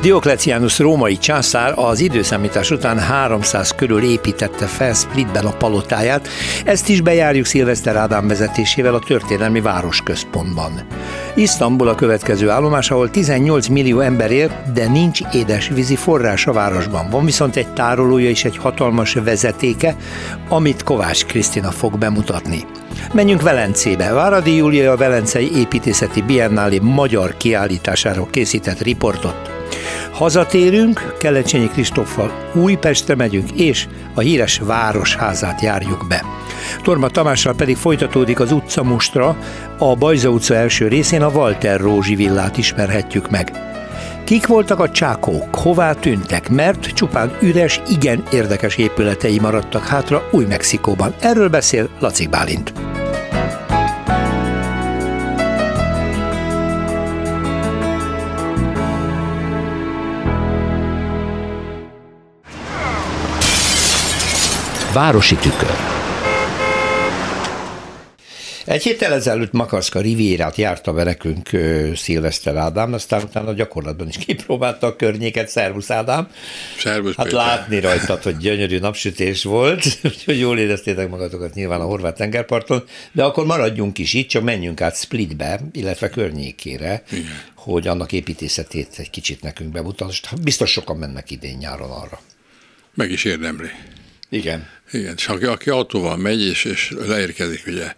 Diokleciánus római császár az időszámítás után 300 körül építette fel Splitben a palotáját, ezt is bejárjuk Szilveszter Ádám vezetésével a történelmi városközpontban. Isztambul a következő állomás, ahol 18 millió ember él, de nincs édesvízi forrás a városban. Van viszont egy tárolója és egy hatalmas vezetéke, amit Kovács Krisztina fog bemutatni. Menjünk Velencébe. Váradi Júlia a Velencei Építészeti Biennáli magyar kiállításáról készített riportot. Hazatérünk, Kelecsényi Kristoffal Újpestre megyünk, és a híres Városházát járjuk be. Torma Tamással pedig folytatódik az utcamustra, a Bajza utca első részén a Walter Rózsi villát ismerhetjük meg. Kik voltak a csákók, hová tűntek, mert csupán üres, igen érdekes épületei maradtak hátra Új-Mexikóban. Erről beszél Laci Bálint. Városi tükör. Egy héttel ezelőtt Makaszka Rivérát járta be nekünk Szilveszter Ádám, aztán utána gyakorlatban is kipróbálta a környéket. Szervusz Ádám! Szervusz Hát Péter. látni rajtad, hogy gyönyörű napsütés volt, úgyhogy jól éreztétek magatokat nyilván a horvát tengerparton, de akkor maradjunk is itt, csak menjünk át Splitbe, illetve környékére, Igen. hogy annak építészetét egy kicsit nekünk bemutasd. Biztos sokan mennek idén nyáron arra. Meg is érdemli. Igen. Igen, és aki, aki autóval megy, és, és leérkezik ugye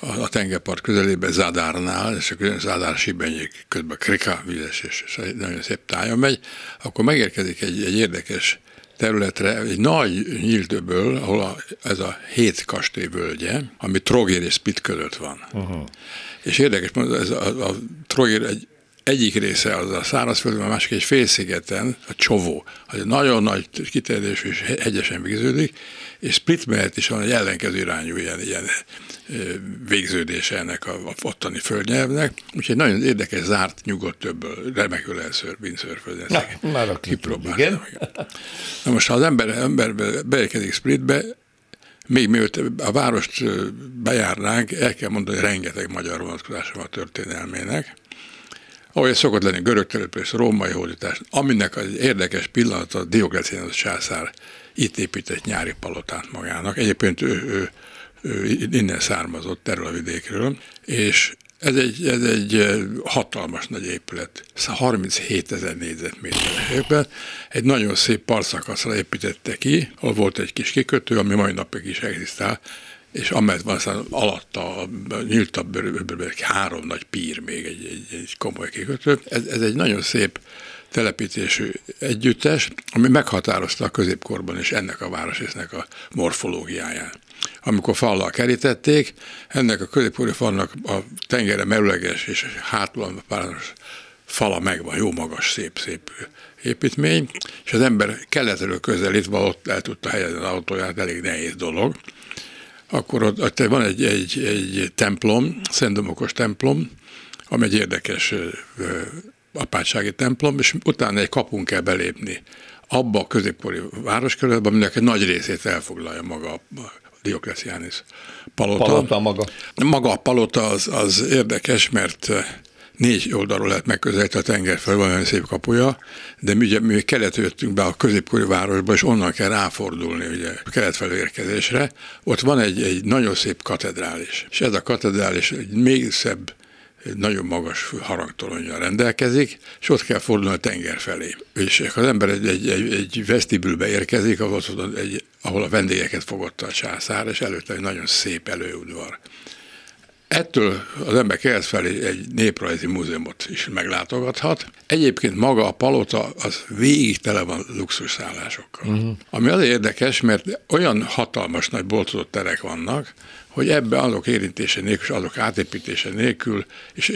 a, a tengerpart közelébe Zadárnál, és a Zadár Sibenyék közben Krika vizes, és, és nagyon szép tájon megy, akkor megérkezik egy, egy érdekes területre, egy nagy nyílt öböl, ahol a, ez a hét kastély völgye, ami Trogér és Spit között van. Uh-huh. És érdekes, ez a, a Trogér egy egyik része az a szárazföldön, a másik egy félszigeten, a Csovó, az egy nagyon nagy kiterjedésű és hegyesen végződik, és Split mellett is van egy ellenkező irányú ilyen, ilyen végződése ennek a, a ottani földnyelvnek, úgyhogy nagyon érdekes, zárt, nyugodt többből, remekül elször, windsurföldön. Na, már kipróbáltam. Na most, ha az ember, ember beérkezik Splitbe, még mielőtt a várost bejárnánk, el kell mondani, hogy rengeteg magyar vonatkozása van a történelmének ahogy szokott lenni görög település, római hódítás, aminek az érdekes pillanata Diokleciánus császár itt épített nyári palotát magának. Egyébként ő, ő, ő innen származott erről a vidékről, és ez egy, ez egy hatalmas nagy épület, 37 ezer négyzetméteres épület. Egy nagyon szép parszakaszra építette ki, ahol volt egy kis kikötő, ami mai napig is egzisztál, és amellett van aztán alatta a nyíltabb egy három nagy pír, még egy, egy, egy komoly kikötő. Ez, ez egy nagyon szép telepítésű együttes, ami meghatározta a középkorban is ennek a városrésznek a morfológiáját. Amikor fallal kerítették, ennek a középkori falnak a tengere merüleges és hátul páros fala megvan, jó magas, szép, szép építmény, és az ember keletről közelítve ott el tudta helyezni az autóját, elég nehéz dolog, akkor ott, ott van egy, egy, egy templom, Szent Domokos templom, ami egy érdekes apátsági templom, és utána egy kapun kell belépni abba a középkori városkörletbe, aminek egy nagy részét elfoglalja maga a Diokleciánis palota. Palota maga. Maga a palota az, az érdekes, mert négy oldalról lehet megközelíteni a tenger fel, van olyan szép kapuja, de mi ugye mi kelet jöttünk be a középkori városba, és onnan kell ráfordulni ugye kelet felé érkezésre. Ott van egy, egy nagyon szép katedrális, és ez a katedrális egy még szebb egy nagyon magas harangtoronyjal rendelkezik, és ott kell fordulni a tenger felé. És ha az ember egy, egy, egy, egy vesztibülbe érkezik, ahol, egy, ahol a vendégeket fogadta a császár, és előtte egy nagyon szép előudvar. Ettől az ember kelet felé egy néprajzi múzeumot is meglátogathat. Egyébként maga a palota az végig tele van luxusszállásokkal. Uh-huh. Ami az érdekes, mert olyan hatalmas nagy boltozott terek vannak, hogy ebbe azok érintése nélkül, és azok átépítése nélkül, és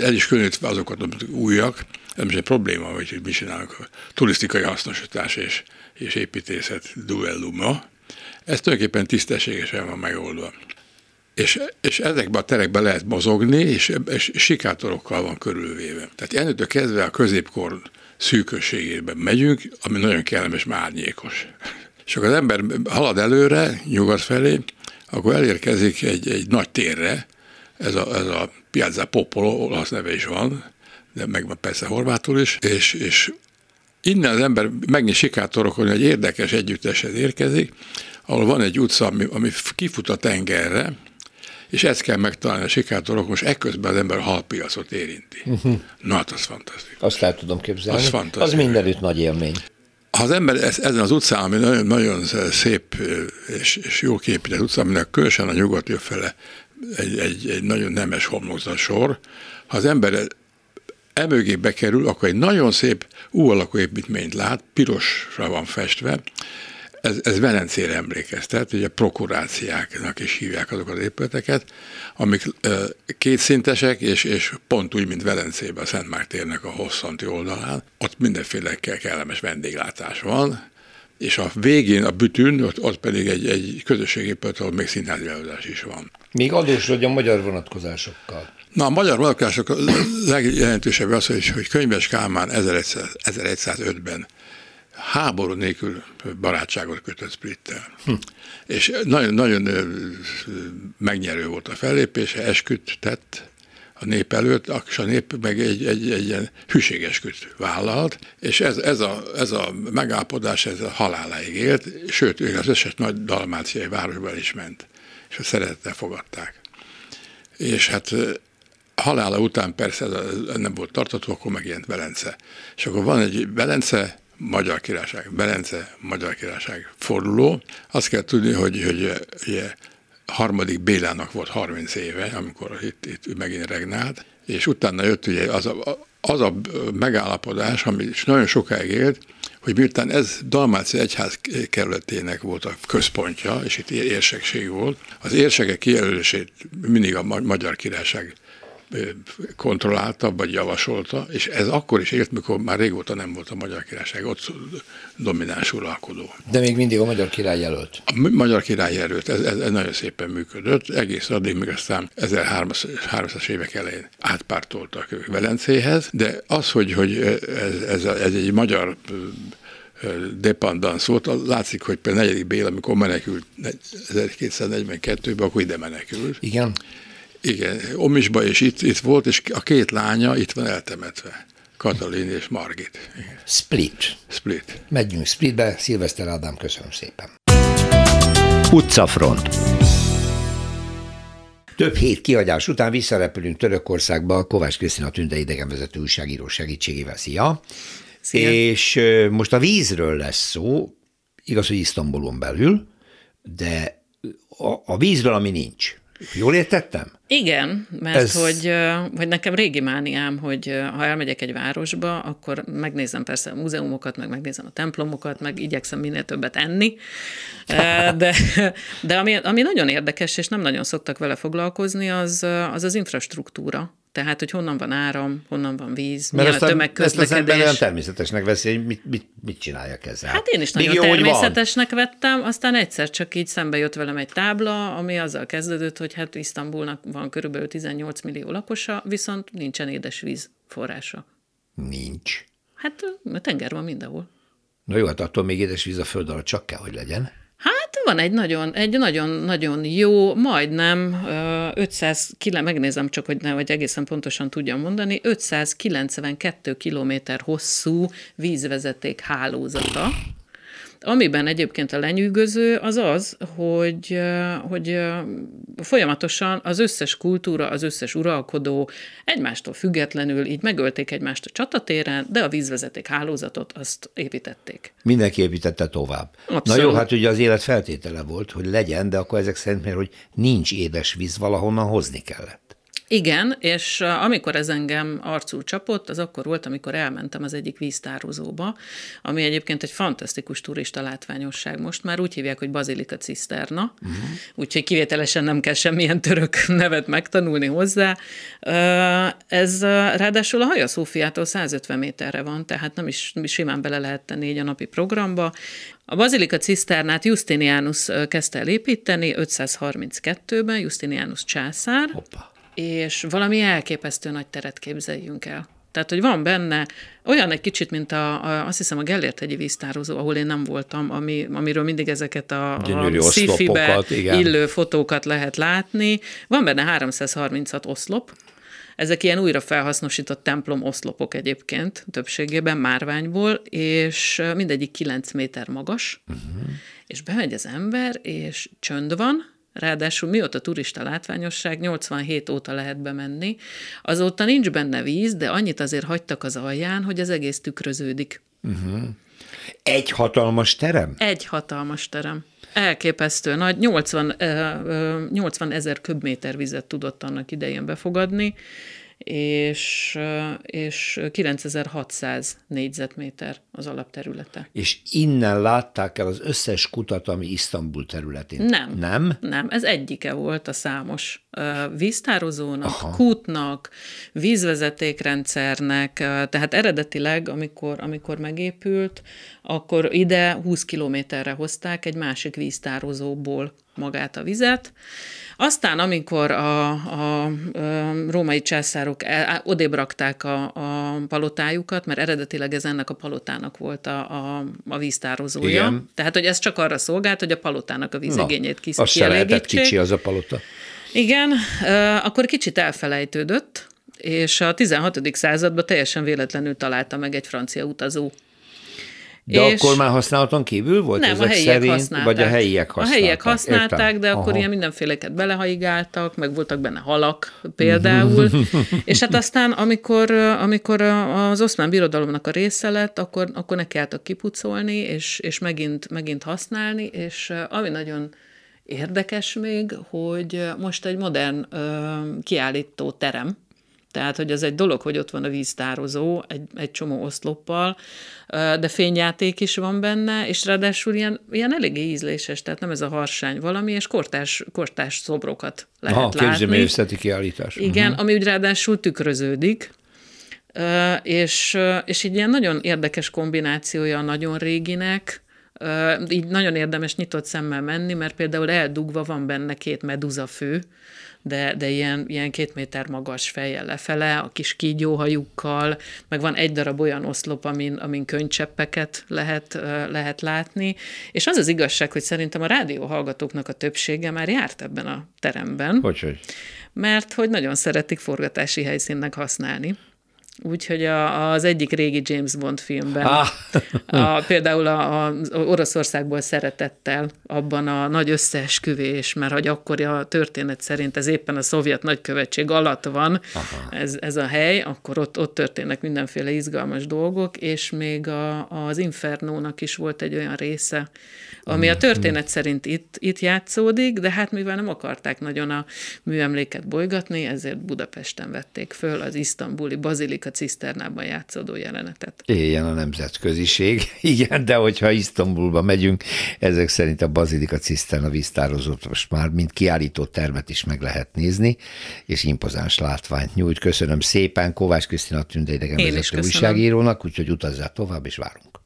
el is különítve azokat, amik újak, ez most egy probléma, hogy mi csinálunk a turisztikai hasznosítás és, és építészet duelluma. Ez tulajdonképpen tisztességesen van megoldva és, és ezekben a terekben lehet mozogni, és, és sikátorokkal van körülvéve. Tehát ennőtől kezdve a középkor szűkösségében megyünk, ami nagyon kellemes, márnyékos. És akkor az ember halad előre, nyugat felé, akkor elérkezik egy, egy nagy térre, ez a, ez a Piazza Popolo, olasz neve is van, de megvan persze horvátul is, és, és innen az ember megnyit sikátorokon, egy érdekes együtteshez érkezik, ahol van egy utca, ami, ami kifut a tengerre, és ezt kell megtalálni a sikátorok, most ekközben az ember a halpiacot érinti. Uh-huh. Na hát az fantasztikus. Azt el tudom képzelni. Az, fantasztikus. az mindenütt nagy élmény. Ha az ember ezen az utcán, ami nagyon, nagyon szép és, és jó képített utca, aminek különösen a nyugati fele egy, egy, egy nagyon nemes homlokzat sor, ha az ember emögé bekerül, akkor egy nagyon szép új alakú építményt lát, pirosra van festve, ez, ez Velencére emlékeztet, ugye prokuráciáknak is hívják azokat az épületeket, amik kétszintesek, és, és pont úgy, mint Velencében a Szent Márk térnek a hosszanti oldalán, ott mindenféle kellemes vendéglátás van, és a végén, a bütűn, ott, ott pedig egy, egy közösségépület, ahol még színházi is van. Még adósodjon magyar vonatkozásokkal. Na, a magyar vonatkozások a legjelentősebb az, hogy, hogy Könyves Kálmán 1105-ben háború nélkül barátságot kötött Splittel. Hm. És nagyon, nagyon megnyerő volt a fellépése, esküt tett a nép előtt, és a nép meg egy, egy, egy ilyen hűségesküt vállalt, és ez, ez, a, ez a megállapodás, ez a haláláig élt, sőt, az összes nagy dalmáciai városban is ment, és a szeretettel fogadták. És hát halála után persze ez nem volt tartató, akkor megjelent Velence. És akkor van egy Velence, Magyar Királyság, Velence, Magyar Királyság forduló. Azt kell tudni, hogy, hogy ugye, harmadik Bélának volt 30 éve, amikor itt, itt megint regnált, és utána jött ugye az a, az a megállapodás, ami is nagyon sokáig élt, hogy miután ez Dalmácia egyház kerületének volt a központja, és itt érsekség volt, az érsekek kijelölését mindig a Magyar Királyság kontrollálta, vagy javasolta, és ez akkor is élt, mikor már régóta nem volt a Magyar Királyság, ott domináns uralkodó. De még mindig a Magyar Király jelölt. A Magyar Király jelölt, ez, ez, ez nagyon szépen működött, egész addig, még aztán 1300-as évek elején átpártoltak Velencéhez, de az, hogy, hogy ez, ez, ez egy magyar dependance volt, látszik, hogy például 4. Béla, amikor menekült 1242-ben, akkor ide menekült. Igen. Igen, Omisba és itt, itt volt, és a két lánya itt van eltemetve. Katalin és Margit. Igen. Split. Split. Megyünk Splitbe. Szilveszter Ádám, köszönöm szépen. Utcafront. Több hét kiadás után visszarepülünk Törökországba Kovács Krisztina Tünde idegenvezető újságíró segítségével. Szia! Szia! És most a vízről lesz szó, igaz, hogy Isztambulon belül, de a, a vízről, ami nincs. Jól értettem? Igen, mert Ez... hogy, hogy nekem régi mániám, hogy ha elmegyek egy városba, akkor megnézem persze a múzeumokat, meg megnézem a templomokat, meg igyekszem minél többet enni, de, de ami, ami nagyon érdekes, és nem nagyon szoktak vele foglalkozni, az az, az infrastruktúra. Tehát, hogy honnan van áram, honnan van víz, Mert milyen a tömegközlekedés. Ezt az ember olyan természetesnek veszi, hogy mit, mit, mit csináljak ezzel. Hát én is nagyon jó, természetesnek vettem, aztán egyszer csak így szembe jött velem egy tábla, ami azzal kezdődött, hogy hát Isztambulnak van körülbelül 18 millió lakosa, viszont nincsen édesvíz forrása. Nincs. Hát a tenger van mindenhol. Na jó, hát attól még édesvíz a föld alatt csak kell, hogy legyen. Hát van egy nagyon, egy nagyon-nagyon jó, majdnem 500, megnézem csak, hogy ne, vagy egészen pontosan tudjam mondani, 592 kilométer hosszú vízvezeték hálózata, Amiben egyébként a lenyűgöző az az, hogy, hogy folyamatosan az összes kultúra, az összes uralkodó egymástól függetlenül így megölték egymást a csatatéren, de a vízvezeték hálózatot azt építették. Mindenki építette tovább. Abszolút. Na jó, hát ugye az élet feltétele volt, hogy legyen, de akkor ezek szerint, mert hogy nincs édes víz, valahonnan hozni kellett. Igen, és amikor ez engem arcul csapott, az akkor volt, amikor elmentem az egyik víztározóba, ami egyébként egy fantasztikus turista látványosság. Most már úgy hívják, hogy Bazilika Ciszterna, uh-huh. úgyhogy kivételesen nem kell semmilyen török nevet megtanulni hozzá. Ez ráadásul a Haja Szófiától 150 méterre van, tehát nem is simán bele lehet tenni így a napi programba. A Bazilika Ciszternát Justinianus kezdte el építeni 532-ben, Justinianus császár. Hoppa és valami elképesztő nagy teret képzeljünk el. Tehát, hogy van benne olyan egy kicsit, mint a, a azt hiszem a Gellért hegyi víztározó, ahol én nem voltam, ami, amiről mindig ezeket a, a sci illő fotókat lehet látni. Van benne 336 oszlop, ezek ilyen újra felhasznosított templom oszlopok egyébként, többségében márványból, és mindegyik 9 méter magas, uh-huh. és bemegy az ember, és csönd van, Ráadásul mióta turista látványosság, 87 óta lehet bemenni, azóta nincs benne víz, de annyit azért hagytak az alján, hogy az egész tükröződik. Uh-huh. Egy hatalmas terem? Egy hatalmas terem. Elképesztő nagy, 80, 80 ezer köbméter vizet tudott annak idején befogadni, és, és 9600 négyzetméter az alapterülete. És innen látták el az összes kutat, ami Isztambul területén? Nem. Nem? Nem, ez egyike volt a számos víztározónak, Aha. kútnak, vízvezetékrendszernek, tehát eredetileg, amikor, amikor megépült, akkor ide 20 kilométerre hozták egy másik víztározóból magát a vizet, aztán, amikor a, a, a római császárok odébb rakták a, a palotájukat, mert eredetileg ez ennek a palotának volt a, a, a víztározója. Igen. Tehát, hogy ez csak arra szolgált, hogy a palotának a vízigényét kis, Az se lehetett kicsi az a palota. Igen, akkor kicsit elfelejtődött, és a 16. században teljesen véletlenül találta meg egy francia utazó de és akkor már használaton kívül volt nem, ezek a helyiek szerint, használták. vagy a helyiek használták? A helyiek használták, Értem. de akkor Aha. ilyen mindenféleket belehaigáltak, meg voltak benne halak például. és hát aztán, amikor, amikor az oszmán birodalomnak a része lett, akkor, akkor ne kellett kipucolni, és, és megint, megint használni, és ami nagyon érdekes még, hogy most egy modern kiállító terem, tehát, hogy az egy dolog, hogy ott van a víztározó, egy, egy csomó oszloppal, de fényjáték is van benne, és ráadásul ilyen, ilyen eléggé ízléses, tehát nem ez a harsány valami, és kortás, kortás szobrokat lehet Aha, látni. képzőművészeti kiállítás. Igen, uh-huh. ami úgy ráadásul tükröződik, és, és így ilyen nagyon érdekes kombinációja a nagyon réginek, így nagyon érdemes nyitott szemmel menni, mert például eldugva van benne két meduza fő, de, de ilyen, ilyen két méter magas fejjel lefele, a kis kígyóhajukkal, meg van egy darab olyan oszlop, amin, amin könycseppeket lehet, lehet látni, és az az igazság, hogy szerintem a rádió hallgatóknak a többsége már járt ebben a teremben. Hogy, hogy? Mert hogy nagyon szeretik forgatási helyszínnek használni. Úgyhogy a, az egyik régi James Bond filmben, ah. a, például a, a Oroszországból szeretettel, abban a nagy összeesküvés, mert hogy akkor a történet szerint ez éppen a szovjet nagykövetség alatt van, ez, ez a hely, akkor ott, ott történnek mindenféle izgalmas dolgok, és még a, az Infernónak is volt egy olyan része, ami a történet szerint itt, itt játszódik, de hát mivel nem akarták nagyon a műemléket bolygatni, ezért Budapesten vették föl az isztambuli bazilika ciszternában játszódó jelenetet. Éljen a nemzetköziség, igen, de hogyha Isztambulba megyünk, ezek szerint a bazilika ciszterna víztározót most már mint kiállító termet is meg lehet nézni, és impozáns látványt nyújt. Köszönöm szépen Kovács Krisztina Tünde idegenvezető újságírónak, úgyhogy utazzál tovább, és várunk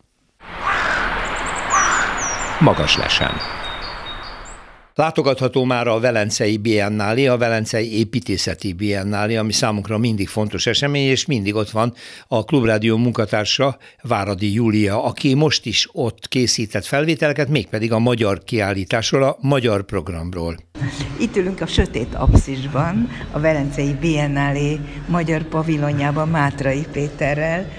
magas lesen. Látogatható már a Velencei Biennálé, a Velencei Építészeti Biennálé, ami számunkra mindig fontos esemény, és mindig ott van a Klubrádió munkatársa, Váradi Júlia, aki most is ott készített felvételeket, mégpedig a magyar kiállításról, a magyar programról. Itt ülünk a Sötét Apszisban, a Velencei Biennálé magyar pavilonjában Mátrai Péterrel,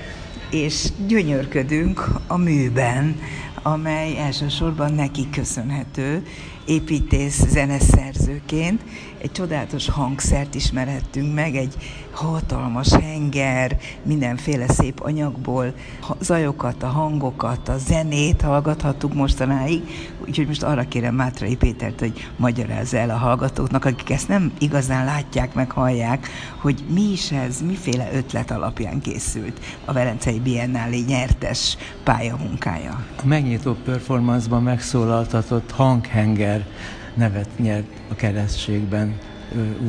és gyönyörködünk a műben, amely elsősorban neki köszönhető, építész zeneszerzőként. Egy csodálatos hangszert ismerhettünk meg, egy hatalmas henger, mindenféle szép anyagból, zajokat, a hangokat, a zenét hallgathattuk mostanáig, úgyhogy most arra kérem Mátrai Pétert, hogy magyarázza el a hallgatóknak, akik ezt nem igazán látják, meg hallják, hogy mi is ez, miféle ötlet alapján készült a Velencei Biennálé nyertes pályamunkája. A megnyitó performanceban megszólaltatott hanghenger nevet nyert a keresztségben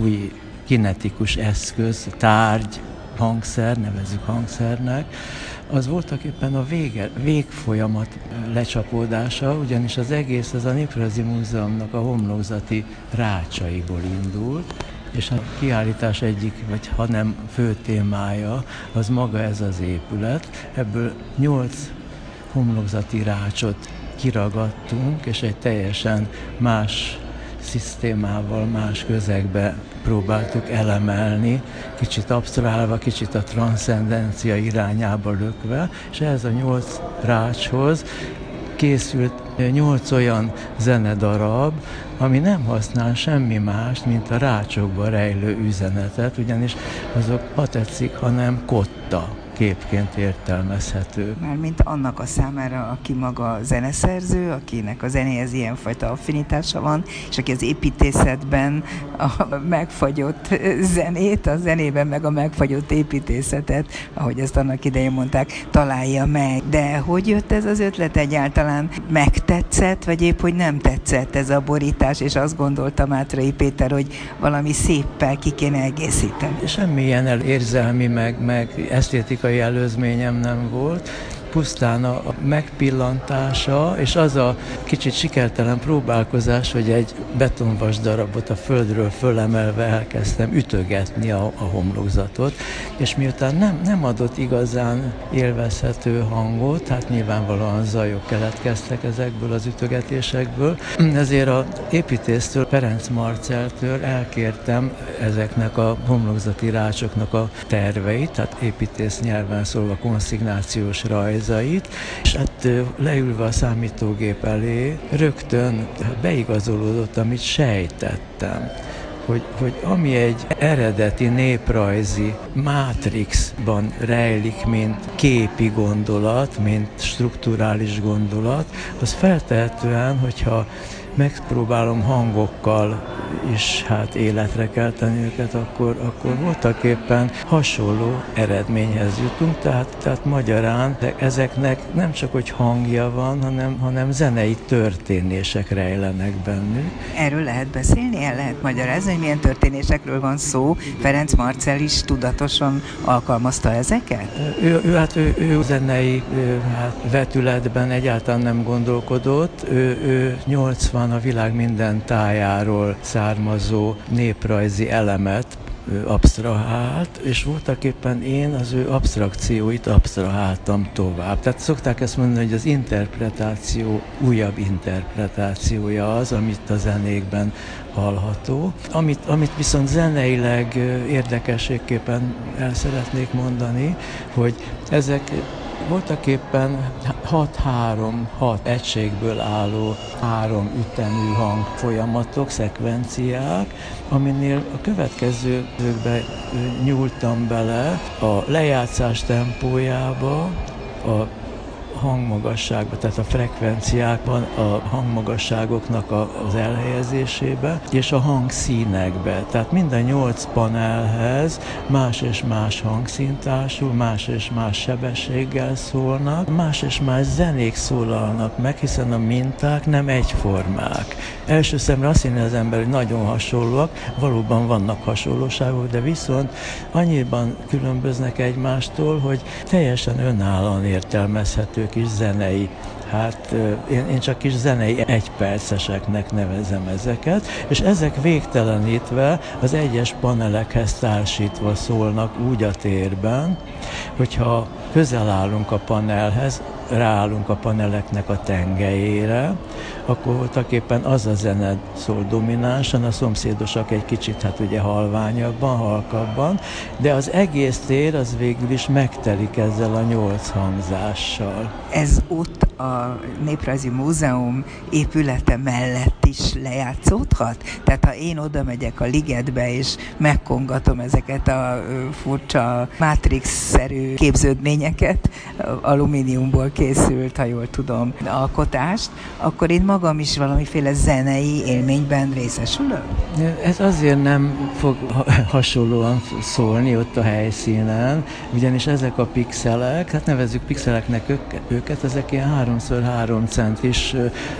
új kinetikus eszköz, tárgy, hangszer, nevezük hangszernek, az voltak éppen a vége, végfolyamat lecsapódása, ugyanis az egész az a Néprajzi Múzeumnak a homlokzati rácsaiból indult, és a kiállítás egyik, vagy ha nem fő témája, az maga ez az épület. Ebből nyolc homlokzati rácsot kiragadtunk, és egy teljesen más szisztémával, más közegbe próbáltuk elemelni, kicsit absztrálva, kicsit a transzcendencia irányába lökve, és ehhez a nyolc rácshoz készült nyolc olyan zenedarab, ami nem használ semmi mást, mint a rácsokban rejlő üzenetet, ugyanis azok, ha tetszik, hanem kotta képként értelmezhető. Mármint annak a számára, aki maga zeneszerző, akinek a zenéhez ilyenfajta affinitása van, és aki az építészetben a megfagyott zenét, a zenében meg a megfagyott építészetet, ahogy ezt annak idején mondták, találja meg. De hogy jött ez az ötlet egyáltalán? Megtetszett, vagy épp, hogy nem tetszett ez a borítás, és azt gondolta Mátrai Péter, hogy valami széppel ki kéne egészíteni? Semmilyen érzelmi, meg, meg esztétikai fizikai előzményem nem volt, pusztán a megpillantása, és az a kicsit sikertelen próbálkozás, hogy egy betonvas darabot a földről fölemelve elkezdtem ütögetni a, a homlokzatot, és miután nem, nem adott igazán élvezhető hangot, hát nyilvánvalóan zajok keletkeztek ezekből az ütögetésekből, ezért a építésztől, Ferenc Marceltől elkértem ezeknek a homlokzati rácsoknak a terveit, tehát építész nyelven szólva konszignációs rajz, rajzait, és hát leülve a számítógép elé rögtön beigazolódott, amit sejtettem hogy, hogy ami egy eredeti néprajzi mátrixban rejlik, mint képi gondolat, mint strukturális gondolat, az feltehetően, hogyha megpróbálom hangokkal is hát életre kelteni őket, akkor, akkor voltak éppen hasonló eredményhez jutunk, tehát, tehát magyarán de ezeknek nem csak, hogy hangja van, hanem, hanem zenei történések rejlenek bennük. Erről lehet beszélni, el lehet magyarázni, hogy milyen történésekről van szó. Ferenc Marcel is tudatosan alkalmazta ezeket? Ő, ő hát ő, ő zenei ő, hát vetületben egyáltalán nem gondolkodott. Ő, ő 80 a világ minden tájáról származó néprajzi elemet absztrahált, és voltak éppen én az ő absztrakcióit absztraháltam tovább. Tehát szokták ezt mondani, hogy az interpretáció újabb interpretációja az, amit a zenékben hallható. Amit, amit viszont zeneileg érdekességképpen el szeretnék mondani, hogy ezek voltak éppen 6-3-6 egységből álló három ütemű hang folyamatok, szekvenciák, aminél a következőkbe nyúltam bele. A lejátszás tempójába, a hangmagasságban, tehát a frekvenciákban, a hangmagasságoknak az elhelyezésébe, és a hangszínekbe. Tehát minden nyolc panelhez más és más hangszintású, más és más sebességgel szólnak, más és más zenék szólalnak meg, hiszen a minták nem egyformák. Első szemre azt hinni az ember, hogy nagyon hasonlóak, valóban vannak hasonlóságok, de viszont annyiban különböznek egymástól, hogy teljesen önállóan értelmezhetők kis zenei hát én, én csak kis zenei egyperceseknek nevezem ezeket, és ezek végtelenítve az egyes panelekhez társítva szólnak úgy a térben, hogyha közel állunk a panelhez, ráállunk a paneleknek a tengelyére, akkor voltak éppen az a zene szól dominánsan, a szomszédosak egy kicsit hát ugye halványabban, halkabban, de az egész tér az végül is megtelik ezzel a nyolc hangzással. Ez ott a Néprajzi Múzeum épülete mellett is lejátszódhat? Tehát ha én oda megyek a ligetbe, és megkongatom ezeket a furcsa Matrix-szerű képződményeket, alumíniumból készült, ha jól tudom, alkotást, akkor én magam is valamiféle zenei élményben részesülök? Ez azért nem fog hasonlóan szólni ott a helyszínen, ugyanis ezek a pixelek, hát nevezzük pixeleknek őket, ezek ilyen 3x3 centis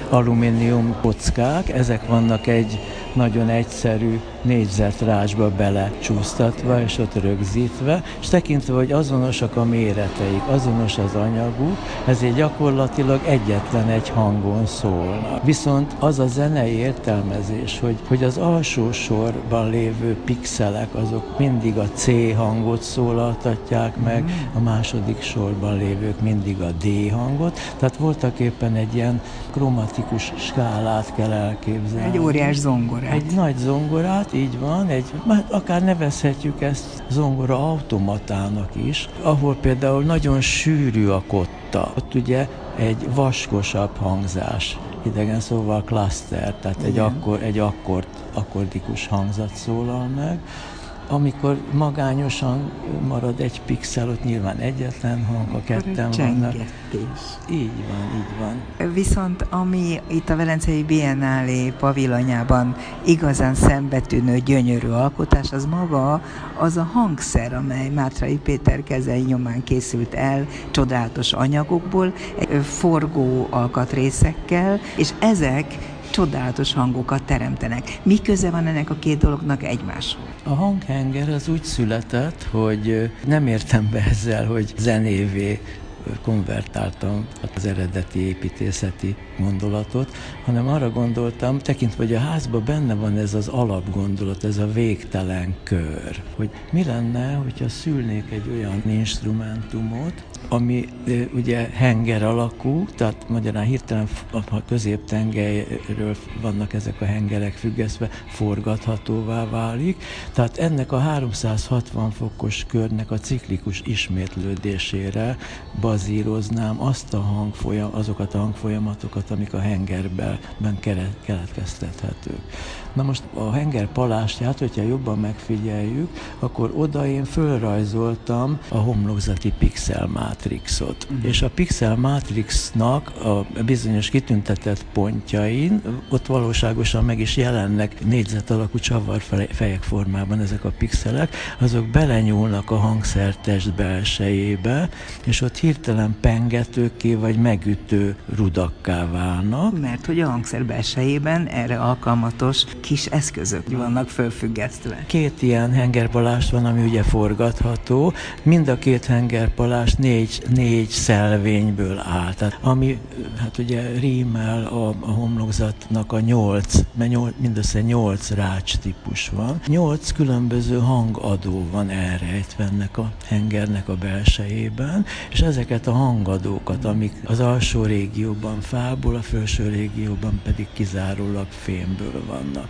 alumínium kockák, ezek vannak egy nagyon egyszerű négyzetrácsba belecsúsztatva és ott rögzítve, és tekintve, hogy azonosak a méreteik, azonos az anyaguk, ezért gyakorlatilag egyetlen egy hangon szólnak. Viszont az a zenei értelmezés, hogy, hogy az alsó sorban lévő pixelek azok mindig a C hangot szólaltatják meg, mm. a második sorban lévők mindig a D hangot, tehát voltak éppen egy ilyen kromatikus skálát kell elképzelni. Egy óriás zongorát. Egy nagy zongorát, így van, egy, akár nevezhetjük ezt zongora automatának is, ahol például nagyon sűrű a kotta. Ott ugye egy vaskosabb hangzás, idegen szóval cluster, tehát egy, akkor, egy akkord, akkordikus hangzat szólal meg, amikor magányosan marad egy pixel, ott nyilván egyetlen hang, a ketten vannak. Így van, így van. Viszont ami itt a Velencei Biennálé pavilonyában igazán szembetűnő, gyönyörű alkotás, az maga az a hangszer, amely Mátrai Péter kezei nyomán készült el csodálatos anyagokból, forgó alkatrészekkel, és ezek csodálatos hangokat teremtenek. Mi köze van ennek a két dolognak egymáshoz? A hanghenger az úgy született, hogy nem értem be ezzel, hogy zenévé konvertáltam az eredeti építészeti gondolatot, hanem arra gondoltam, tekintve, hogy a házban benne van ez az alapgondolat, ez a végtelen kör, hogy mi lenne, hogyha szülnék egy olyan instrumentumot, ami ugye henger alakú, tehát magyarán hirtelen a középtengelyről vannak ezek a hengerek függesztve, forgathatóvá válik. Tehát ennek a 360 fokos körnek a ciklikus ismétlődésére bazíroznám azt a hangfolyam, azokat a hangfolyamatokat, amik a hengerben keletkeztethetők. Na most a henger palástját, hogyha jobban megfigyeljük, akkor oda én fölrajzoltam a homlokzati pixel matrixot. Uh-huh. És a pixel matrixnak a bizonyos kitüntetett pontjain ott valóságosan meg is jelennek négyzet alakú fejek formában ezek a pixelek, azok belenyúlnak a hangszertest belsejébe, és ott hirtelen pengetőké vagy megütő rudakká válnak. Mert hogy a hangszer belsejében erre alkalmatos kis eszközök vannak fölfüggesztve. Két ilyen hengerpalást van, ami ugye forgatható. Mind a két hengerpalást négy, négy szelvényből áll. Tehát ami hát ugye rímel a, a homlokzatnak a nyolc, mert nyolc, mindössze nyolc rács típus van. Nyolc különböző hangadó van elrejtve ennek a hengernek a belsejében, és ezeket a hangadókat, amik az alsó régióban fából, a felső régióban pedig kizárólag fémből vannak.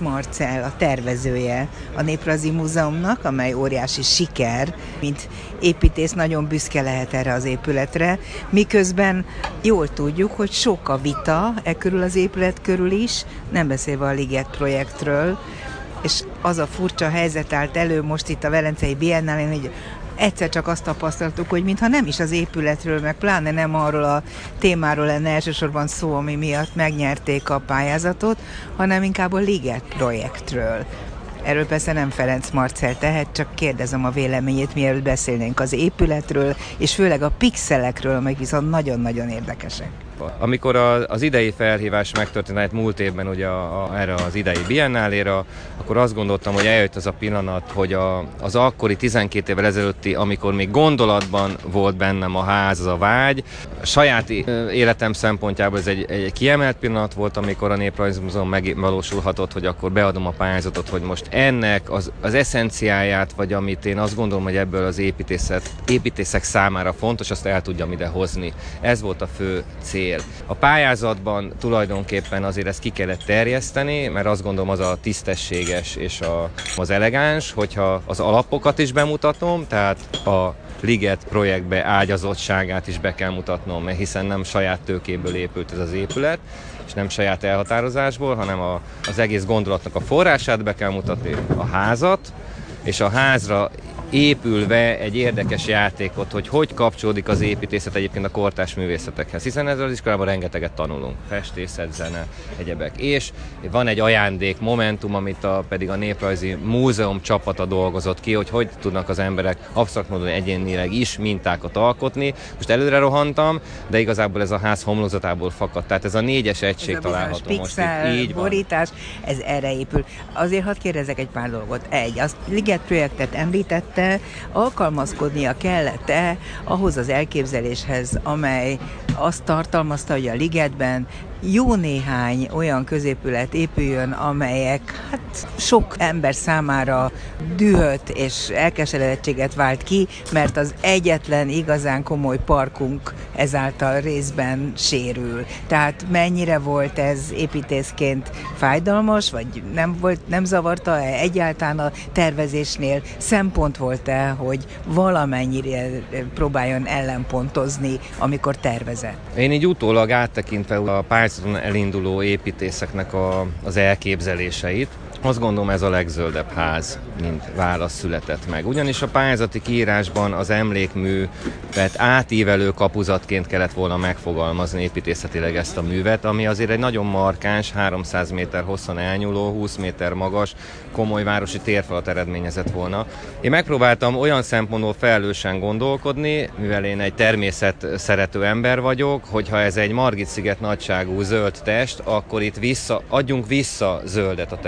Marcel, a tervezője a Néprajzi Múzeumnak, amely óriási siker, mint építész nagyon büszke lehet erre az épületre, miközben jól tudjuk, hogy sok a vita e körül az épület körül is, nem beszélve a Liget projektről, és az a furcsa helyzet állt elő most itt a Velencei Biennálén, hogy egyszer csak azt tapasztaltuk, hogy mintha nem is az épületről, meg pláne nem arról a témáról lenne elsősorban szó, ami miatt megnyerték a pályázatot, hanem inkább a Liget projektről. Erről persze nem Ferenc Marcel tehet, csak kérdezem a véleményét, mielőtt beszélnénk az épületről, és főleg a pixelekről, amelyek viszont nagyon-nagyon érdekesek. Amikor az idei felhívás megtörtént múlt évben ugye a, a, erre az idei biennáléra, akkor azt gondoltam, hogy eljött az a pillanat, hogy a, az akkori 12 évvel ezelőtti, amikor még gondolatban volt bennem a ház, az a vágy, a saját életem szempontjából ez egy, egy kiemelt pillanat volt, amikor a Néprajzi Múzeum megvalósulhatott, hogy akkor beadom a pályázatot, hogy most ennek az, az eszenciáját, vagy amit én azt gondolom, hogy ebből az építészet, építészek számára fontos, azt el tudjam ide hozni. Ez volt a fő cél. A pályázatban tulajdonképpen azért ezt ki kellett terjeszteni, mert azt gondolom az a tisztességes és a, az elegáns, hogyha az alapokat is bemutatom, tehát a Liget projektbe ágyazottságát is be kell mutatnom, mert hiszen nem saját tőkéből épült ez az épület, és nem saját elhatározásból, hanem a, az egész gondolatnak a forrását be kell mutatni, a házat, és a házra épülve egy érdekes játékot, hogy hogy kapcsolódik az építészet egyébként a kortás művészetekhez, hiszen ezzel az iskolában rengeteget tanulunk, festészet, zene, egyebek. És van egy ajándék momentum, amit a, pedig a Néprajzi Múzeum csapata dolgozott ki, hogy hogy tudnak az emberek absztrakt módon egyénileg is mintákat alkotni. Most előre rohantam, de igazából ez a ház homlózatából fakadt, tehát ez a négyes egység ez található pixel, most itt. Így borítás, ez erre épül. Azért hadd kérdezek egy pár dolgot. Egy, azt Liget projektet említette, mellette alkalmazkodnia kellett-e ahhoz az elképzeléshez, amely azt tartalmazta, hogy a ligetben jó néhány olyan középület épüljön, amelyek hát sok ember számára dühöt és elkeseredettséget vált ki, mert az egyetlen igazán komoly parkunk ezáltal részben sérül. Tehát mennyire volt ez építészként fájdalmas, vagy nem, volt, nem zavarta-e egyáltalán a tervezésnél? Szempont volt-e, hogy valamennyire próbáljon ellenpontozni, amikor tervezett? Én így utólag áttekintve a pályázat pályázaton elinduló építészeknek a, az elképzeléseit. Azt gondolom ez a legzöldebb ház, mint válasz született meg. Ugyanis a pályázati kiírásban az emlékmű, tehát átívelő kapuzatként kellett volna megfogalmazni építészetileg ezt a művet, ami azért egy nagyon markáns, 300 méter hosszan elnyúló, 20 méter magas, komoly városi térfalat eredményezett volna. Én megpróbáltam olyan szempontból felelősen gondolkodni, mivel én egy természet szerető ember vagyok, hogyha ez egy Margit-sziget nagyságú zöld test, akkor itt vissza, adjunk vissza zöldet a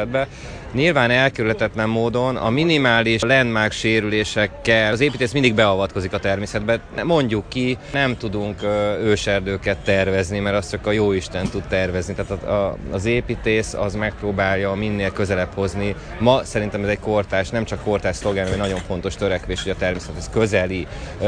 természetbe. Nyilván elkerülhetetlen módon a minimális landmark sérülésekkel az építész mindig beavatkozik a természetbe. Mondjuk ki, nem tudunk őserdőket tervezni, mert azt csak a jó Isten tud tervezni. Tehát a, a, az építész az megpróbálja minél közelebb hozni. Ma szerintem ez egy kortás, nem csak kortás szlogán, hogy nagyon fontos törekvés, hogy a természethez közeli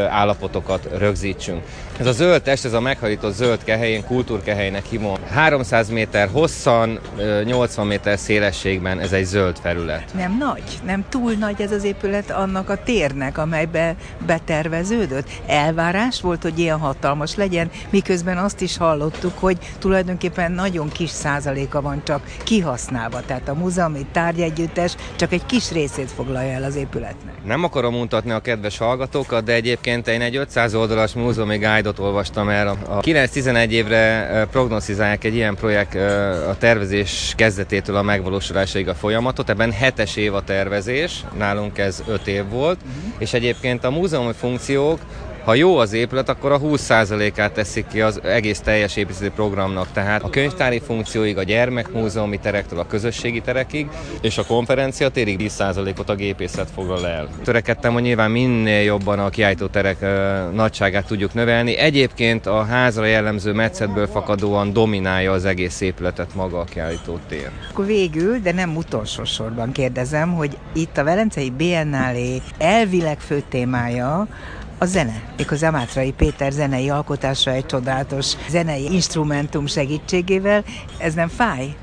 állapotokat rögzítsünk. Ez a zöld test, ez a meghajított zöld kehely, én kultúrkehelynek hívom. 300 méter hosszan, 80 méter szélességben ez egy zöld felület. Nem nagy, nem túl nagy ez az épület annak a térnek, amelybe beterveződött. Elvárás volt, hogy ilyen hatalmas legyen, miközben azt is hallottuk, hogy tulajdonképpen nagyon kis százaléka van csak kihasználva. Tehát a múzeumi tárgyegyüttes csak egy kis részét foglalja el az épületnek. Nem akarom mutatni a kedves hallgatókat, de egyébként én egy 500 oldalas múzeumi guide-ot olvastam el. A 9-11 évre prognosztizálják egy ilyen projekt a tervezés kezdetétől a megvalósulásaig a folyamat folyamatot, ebben hetes év a tervezés, nálunk ez öt év volt, uh-huh. és egyébként a múzeumi funkciók ha jó az épület, akkor a 20%-át teszik ki az egész teljes építészeti programnak, tehát a könyvtári funkcióig, a gyermekmúzeumi terektől a közösségi terekig, és a konferencia térig 10%-ot a gépészet foglal el. Törekedtem, hogy nyilván minél jobban a kiállító terek nagyságát tudjuk növelni. Egyébként a házra jellemző metszetből fakadóan dominálja az egész épületet maga a kiállító tér. Akkor végül, de nem utolsó sorban kérdezem, hogy itt a Velencei Biennálé elvileg fő témája a zene. Méghozzá Mátrai Péter zenei alkotása egy csodálatos zenei instrumentum segítségével. Ez nem fáj?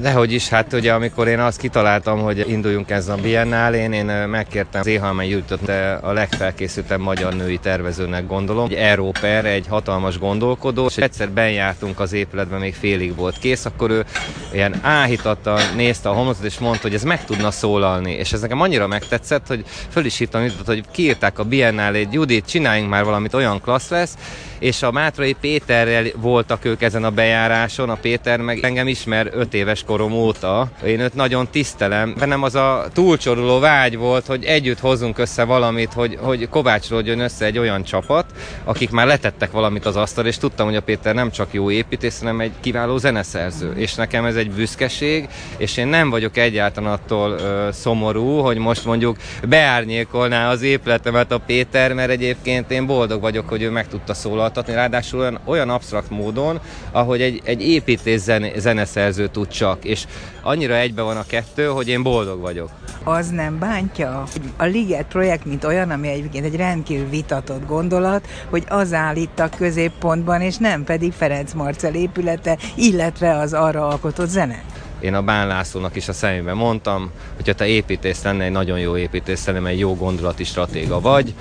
Dehogy is, hát ugye amikor én azt kitaláltam, hogy induljunk ezzel a biennálén, én megkértem Zéhalmai Jutot, a legfelkészültebb magyar női tervezőnek gondolom. Egy Európer, egy hatalmas gondolkodó, és egyszer benjártunk az épületben, még félig volt kész, akkor ő ilyen áhítattal nézte a homlokot, és mondta, hogy ez meg tudna szólalni. És ez nekem annyira megtetszett, hogy föl is írtam, hogy kiírták a biennálét, Judit, csináljunk már valamit, olyan klassz lesz, és a Mátrai Péterrel voltak ők ezen a bejáráson, a Péter meg engem ismer öt éves korom óta. Én őt nagyon tisztelem. Bennem az a túlcsoruló vágy volt, hogy együtt hozzunk össze valamit, hogy, hogy kovácsolódjon össze egy olyan csapat, akik már letettek valamit az asztal, és tudtam, hogy a Péter nem csak jó építész, hanem egy kiváló zeneszerző. És nekem ez egy büszkeség, és én nem vagyok egyáltalán attól ö, szomorú, hogy most mondjuk beárnyékolná az épületemet a Péter, mert egyébként én boldog vagyok, hogy ő meg tudta szólaltatni, ráadásul olyan, olyan absztrakt módon, ahogy egy, egy építés zene, zeneszerző tud csak, és annyira egybe van a kettő, hogy én boldog vagyok. Az nem bántja? A Liget projekt, mint olyan, ami egyébként egy rendkívül vitatott gondolat, hogy az áll itt a középpontban, és nem pedig Ferenc Marcel épülete, illetve az arra alkotott zene. Én a Bán Lászlónak is a szemébe mondtam, hogyha te építész lenne, egy nagyon jó építész lenne, egy jó gondolati stratéga vagy,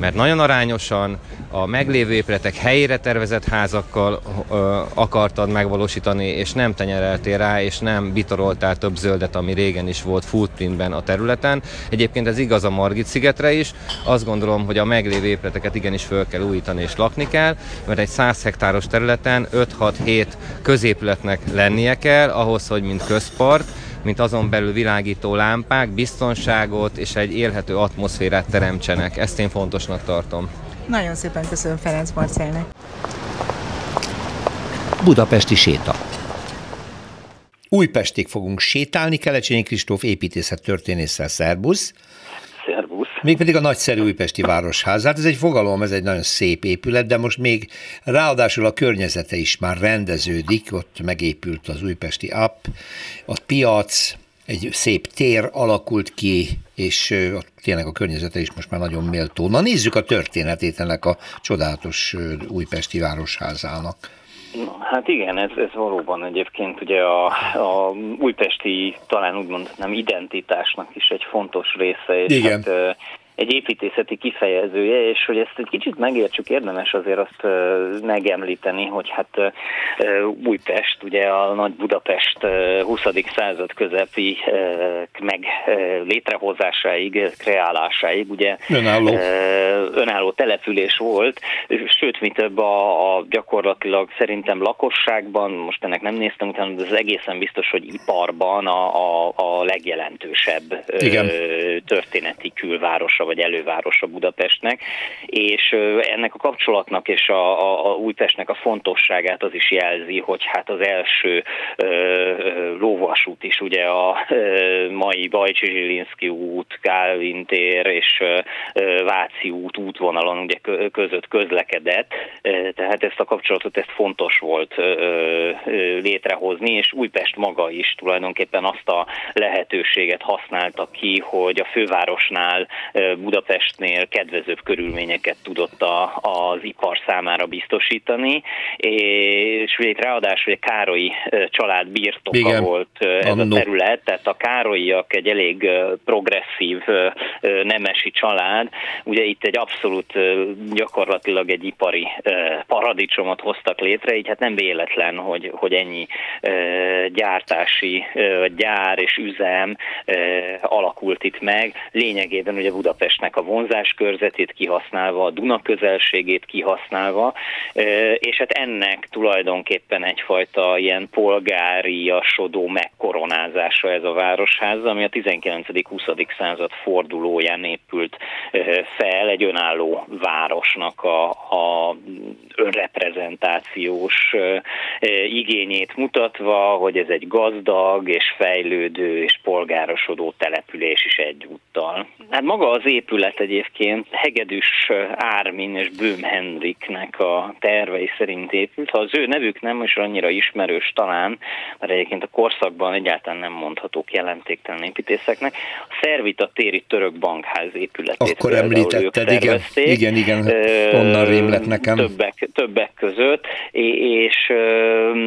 mert nagyon arányosan a meglévő épületek helyére tervezett házakkal ö, akartad megvalósítani, és nem tenyereltél rá, és nem bitoroltál több zöldet, ami régen is volt footprintben a területen. Egyébként ez igaz a Margit szigetre is. Azt gondolom, hogy a meglévő épületeket igenis föl kell újítani és lakni kell, mert egy 100 hektáros területen 5-6-7 középületnek lennie kell, ahhoz, hogy mint közpart, mint azon belül világító lámpák, biztonságot és egy élhető atmoszférát teremtsenek. Ezt én fontosnak tartom. Nagyon szépen köszönöm Ferenc Marcelnek. Budapesti séta. Újpestig fogunk sétálni, Kelecsényi Kristóf építészet történésszel, szerbusz. Szervusz. Mégpedig a nagyszerű újpesti városházát. Ez egy fogalom, ez egy nagyon szép épület, de most még ráadásul a környezete is már rendeződik, ott megépült az újpesti app, a piac, egy szép tér alakult ki, és tényleg a környezete is most már nagyon méltó. Na nézzük a történetét ennek a csodálatos újpesti városházának. Na, hát igen, ez, ez valóban egyébként ugye a, a újpesti, talán úgymond nem identitásnak is egy fontos része, és Igen. hát egy építészeti kifejezője, és hogy ezt egy kicsit megértsük, érdemes azért azt megemlíteni, hogy hát Újpest, ugye a nagy Budapest ö, 20. század közepi meg létrehozásáig, kreálásáig, ugye Önálló. önálló település volt, sőt, mi több a, a gyakorlatilag szerintem lakosságban, most ennek nem néztem utána, de az egészen biztos, hogy iparban a, a, a legjelentősebb Igen. történeti külvárosa vagy elővárosa Budapestnek, és ennek a kapcsolatnak és a, a, a Újpestnek a fontosságát az is jelzi, hogy hát az első ö, lóvasút is ugye a ö, mai Bajcsi Zsilinszki út, Kálvin tér és ö, Váci út útvonalon ugye kö- között közlekedett, tehát ezt a kapcsolatot ezt fontos volt létrehozni, és Újpest maga is tulajdonképpen azt a lehetőséget használta ki, hogy a fővárosnál Budapestnél kedvezőbb körülményeket tudott a, az ipar számára biztosítani, és ugye itt ráadásul egy Károlyi ö, család birtoka Igen. volt ez a Annó. terület, tehát a Károlyiak egy elég progresszív nemesi család, ugye itt egy abszolút gyakorlatilag egy ipari paradicsomot hoztak létre, így hát nem véletlen, hogy, hogy ennyi gyártási gyár és üzem alakult itt meg, lényegében ugye Budapestnek a vonzás körzetét kihasználva, a Duna közelségét kihasználva, és hát ennek tulajdonképpen egyfajta ilyen polgáriasodó megkoronázása ez a városház, ami a 19.-20. század fordulóján épült fel egy önálló városnak a, a önreprezentációs igényét mutatva, hogy ez egy gazdag és fejlődő és polgárosodó település is egyúttal. Hát maga az épület egyébként Hegedűs Ármin és Bőm Henriknek a tervei szerint épült. Ha az ő nevük nem is annyira ismerős talán, mert egyébként a korszakban egyáltalán nem mondhatók jelentéktelen építészeknek, a Szervita téri török bankház épületét Akkor említetted, igen. Igen, igen, onnan rémlett nekem. Többek, többek között, és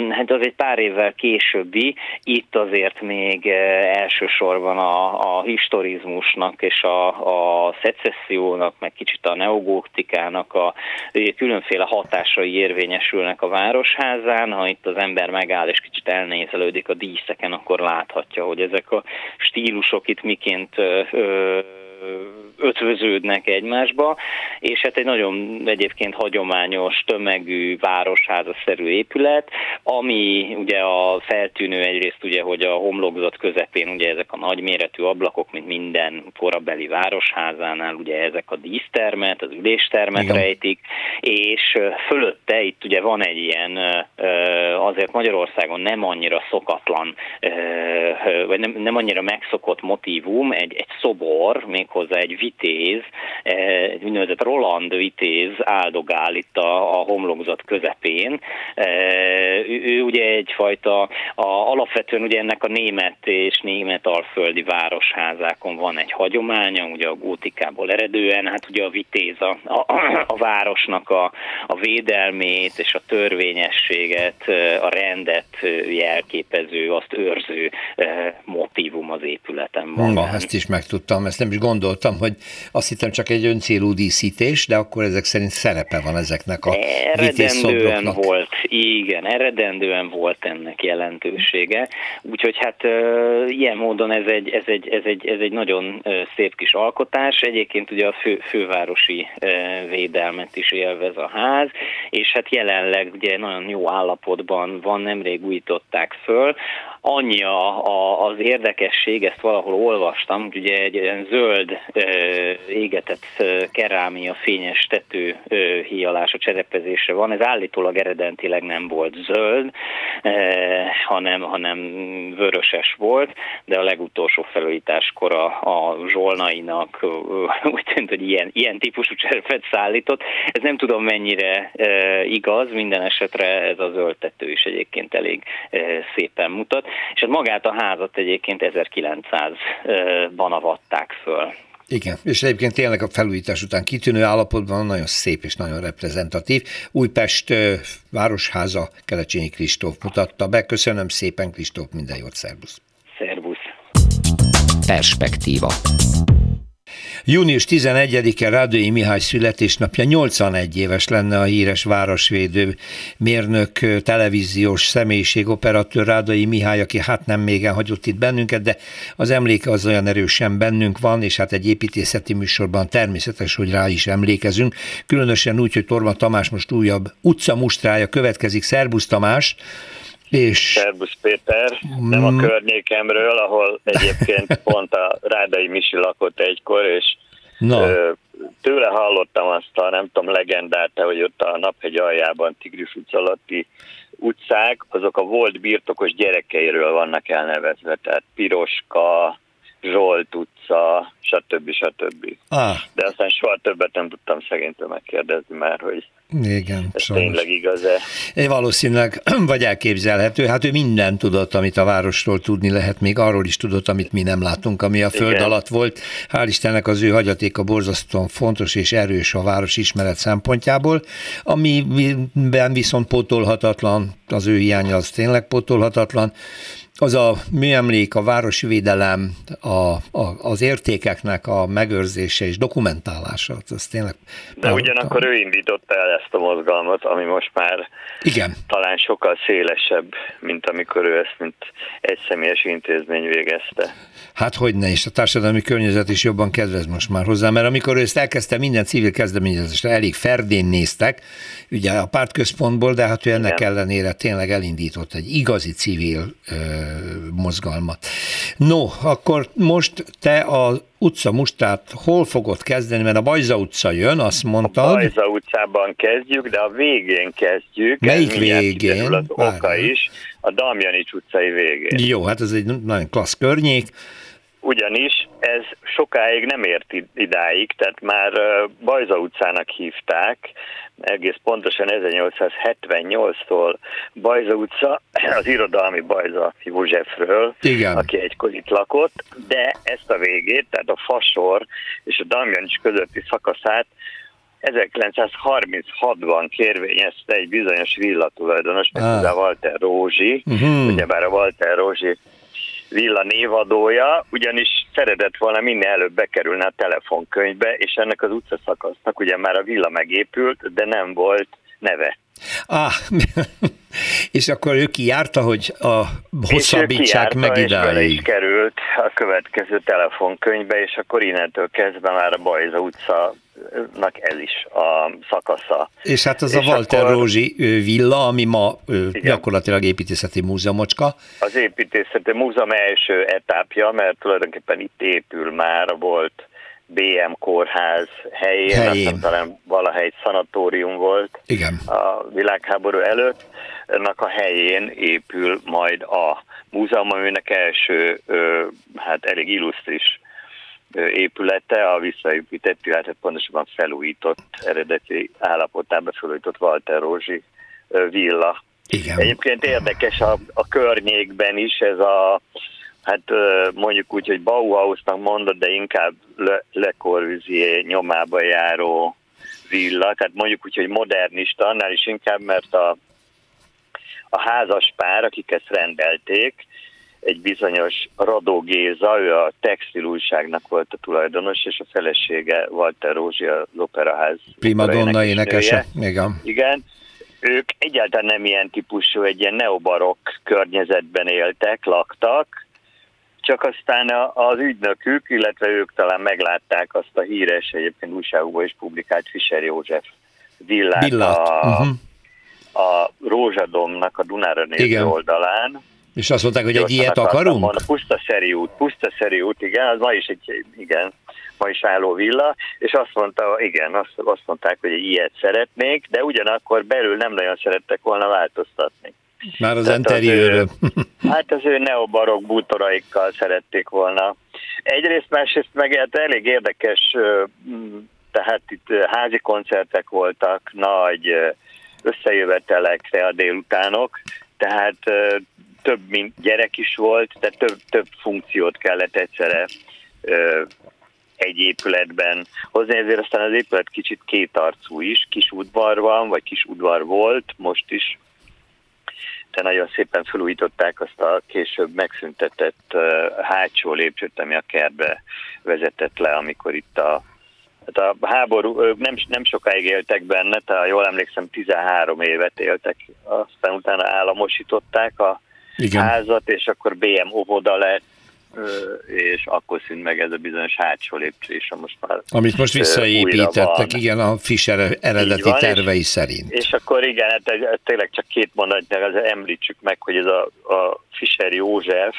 hát az egy pár évvel későbbi, itt azért még elsősorban a, a historizmusnak és a, a szecessziónak, meg kicsit a neogótikának a különféle hatásai érvényesülnek a városházán. Ha itt az ember megáll és kicsit elnézelődik a díszeken, akkor láthatja, hogy ezek a stílusok itt miként ö, ö, ötvöződnek egymásba, és hát egy nagyon egyébként hagyományos, tömegű, városházaszerű épület, ami ugye a feltűnő egyrészt ugye, hogy a homlokzat közepén ugye ezek a nagyméretű ablakok, mint minden korabeli városházánál, ugye ezek a dísztermet, az üléstermet Igen. rejtik, és fölötte itt ugye van egy ilyen azért Magyarországon nem annyira szokatlan, vagy nem, nem annyira megszokott motívum, egy, egy szobor, méghozzá egy vitéz, egy úgynevezett Roland vitéz áldogál itt a, a homlokzat közepén. Ő, ő ugye egyfajta, a, alapvetően ugye ennek a német és német alföldi városházákon van egy hagyománya, ugye a gótikából eredően, hát ugye a vitéz a, a, a városnak a, a védelmét és a törvényességet, a rendet jelképező, azt őrző motivum az épületen van. Ja, ezt is megtudtam, ezt nem is gondoltam, hogy azt hittem csak egy öncélú díszítés, de akkor ezek szerint szerepe van ezeknek a Eredendően volt, igen, eredendően volt ennek jelentősége, úgyhogy hát ilyen módon ez egy, ez egy, ez egy, ez egy nagyon szép kis alkotás, egyébként ugye a fő, fővárosi védelmet is élvez a ház, és hát jelenleg ugye nagyon jó állapotban van, nemrég újították föl, annyi a, a, az érdekesség, ezt valahol olvastam, hogy ugye egy ilyen zöld ö, égetett kerámia fényes tető ö, híjalása, cserepezése van. Ez állítólag eredetileg nem volt zöld, ö, hanem, hanem vöröses volt, de a legutolsó felújításkor a, a zsolnainak ö, úgy tűnt, hogy ilyen, ilyen típusú cserepet szállított. Ez nem tudom mennyire ö, igaz, minden esetre ez a zöld tető is egyébként elég ö, szépen mutat és hát magát a házat egyébként 1900-ban avatták föl. Igen, és egyébként tényleg a felújítás után kitűnő állapotban nagyon szép és nagyon reprezentatív. Újpest Városháza Kelecsényi Kristóf mutatta be. Köszönöm szépen, Kristóf, minden jót, szervusz! Szervusz! Perspektíva Június 11-e Rádői Mihály születésnapja, 81 éves lenne a híres városvédő mérnök, televíziós személyiség, operatőr Rádői Mihály, aki hát nem még hagyott itt bennünket, de az emléke az olyan erősen bennünk van, és hát egy építészeti műsorban természetes, hogy rá is emlékezünk. Különösen úgy, hogy Torma Tamás most újabb utcamustrája következik. Szerbusz Tamás! És... Szerbusz Péter, nem a mm. környékemről, ahol egyébként pont a Rádai Misi lakott egykor, és Na. tőle hallottam azt a, nem tudom, legendát, hogy ott a Naphegy aljában Tigris alatti utcák, azok a volt birtokos gyerekeiről vannak elnevezve, tehát Piroska, Zsolt utca, stb. stb. Ah. De aztán soha többet nem tudtam szegénytől megkérdezni már, hogy igen, ez sajnos. tényleg igaz-e? É, valószínűleg, vagy elképzelhető. Hát ő mindent tudott, amit a városról tudni lehet, még arról is tudott, amit mi nem látunk, ami a föld Igen. alatt volt. Hál' Istennek az ő hagyatéka borzasztóan fontos és erős a város ismeret szempontjából, amiben viszont pótolhatatlan, az ő hiánya az tényleg pótolhatatlan, az a műemlék, a városi védelem, a, a, az értékeknek a megőrzése és dokumentálása, az tényleg... De ugyanakkor ő indította el ezt a mozgalmat, ami most már Igen. talán sokkal szélesebb, mint amikor ő ezt, mint egy személyes intézmény végezte. Hát hogy ne, és a társadalmi környezet is jobban kedvez most már hozzá, mert amikor ő ezt elkezdte, minden civil kezdeményezésre elég ferdén néztek, ugye a pártközpontból, de hát ő ennek Igen. ellenére tényleg elindított egy igazi civil ö, mozgalmat. No, akkor most te az utca mustát hol fogod kezdeni, mert a Bajza utca jön, azt mondtad. A Bajza utcában kezdjük, de a végén kezdjük. Melyik végén? Az oka is, a Damjanics utcai végén. Jó, hát ez egy nagyon klassz környék ugyanis ez sokáig nem ért idáig, tehát már Bajza utcának hívták, egész pontosan 1878-tól Bajza utca, az irodalmi Bajza Józsefről, Igen. aki egykor itt lakott, de ezt a végét, tehát a Fasor és a Damjanics közötti szakaszát 1936-ban kérvényezte egy bizonyos villatulajdonos, ah. Walter Rózsi, uh-huh. ugyebár a Walter Rózsi villa névadója, ugyanis szeretett volna minél előbb bekerülni a telefonkönyvbe, és ennek az utcaszakasznak ugye már a villa megépült, de nem volt neve. Ah, és akkor ő kijárta, hogy a hosszabbítsák meg idáig. És került a következő telefonkönyvbe, és akkor innentől kezdve már a Bajza utca ez is a szakasza. És hát az és a Walter akkor, Rózsi villa, ami ma igen. gyakorlatilag építészeti múzeumocska. Az építészeti múzeum első etapja, mert tulajdonképpen itt épül már, volt BM kórház helyén, helyén. Aztán talán valahogy egy szanatórium volt Igen. a világháború előtt, ennek a helyén épül majd a múzeum, aminek első, hát elég illusztris épülete, a visszaépített, illetve pontosabban felújított, eredeti állapotában felújított Walter Rózsi villa. Igen. Egyébként érdekes a, a környékben is ez a hát mondjuk úgy, hogy Bauhausnak mondod, de inkább Le, Le Corbusier nyomába járó villa, tehát mondjuk úgy, hogy modernista, annál is inkább, mert a, a házas pár, akik ezt rendelték, egy bizonyos Radó Géza, ő a textilújságnak volt a tulajdonos, és a felesége Walter Rózsi, az operaház. Prima donna énekese, igen. Igen, ők egyáltalán nem ilyen típusú, egy ilyen neobarokk környezetben éltek, laktak, csak aztán az ügynökük, illetve ők talán meglátták azt a híres, egyébként újságokban is publikált Fischer József villát, villát. A, uh-huh. a Rózsadomnak a Dunára néző oldalán. És azt mondták, hogy egy ilyet akarunk? Puszta Pusztaszeri út, Pusztaszeri út, igen, az ma is egy, igen, ma is álló villa, és azt mondta, igen, azt, azt mondták, hogy egy ilyet szeretnék, de ugyanakkor belül nem nagyon szerettek volna változtatni. Már az interiőről. Hát az ő neobarok bútoraikkal szerették volna. Egyrészt, másrészt meg hát elég érdekes, tehát itt házi koncertek voltak, nagy összejövetelekre a délutánok, tehát több mint gyerek is volt, de több, több funkciót kellett egyszerre egy épületben hozni, ezért aztán az épület kicsit kétarcú is, kis udvar van, vagy kis udvar volt, most is de nagyon szépen felújították azt a később megszüntetett hátsó lépcsőt, ami a kertbe vezetett le, amikor itt a Hát a háború, nem, nem sokáig éltek benne, tehát jól emlékszem 13 évet éltek, aztán utána államosították a Igen. házat, és akkor BM óvoda lett, és akkor szűnt meg ez a bizonyos hátsó lépcső is, most már Amit most visszaépítettek, igen, a Fischer eredeti van, tervei és, szerint. És akkor igen, hát ez, ez tényleg csak két mondat, de említsük meg, hogy ez a, a Fischer József